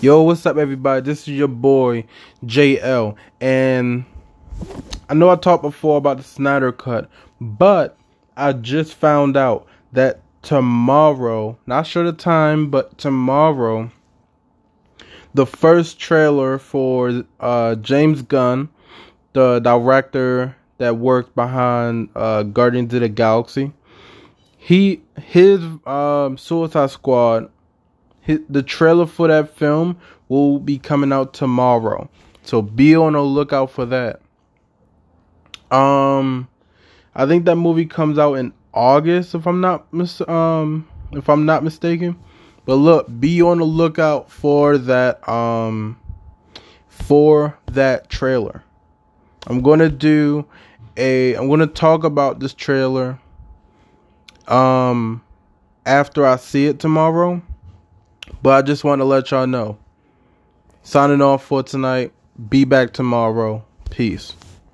Yo, what's up, everybody? This is your boy JL, and I know I talked before about the Snyder Cut, but I just found out that tomorrow, not sure the time, but tomorrow, the first trailer for uh, James Gunn, the director that worked behind uh, Guardians of the Galaxy, he his um, Suicide Squad the trailer for that film will be coming out tomorrow. So be on the lookout for that. Um I think that movie comes out in August if I'm not mis- um if I'm not mistaken. But look, be on the lookout for that um for that trailer. I'm to do a I'm to talk about this trailer um after I see it tomorrow. But I just want to let y'all know. Signing off for tonight. Be back tomorrow. Peace.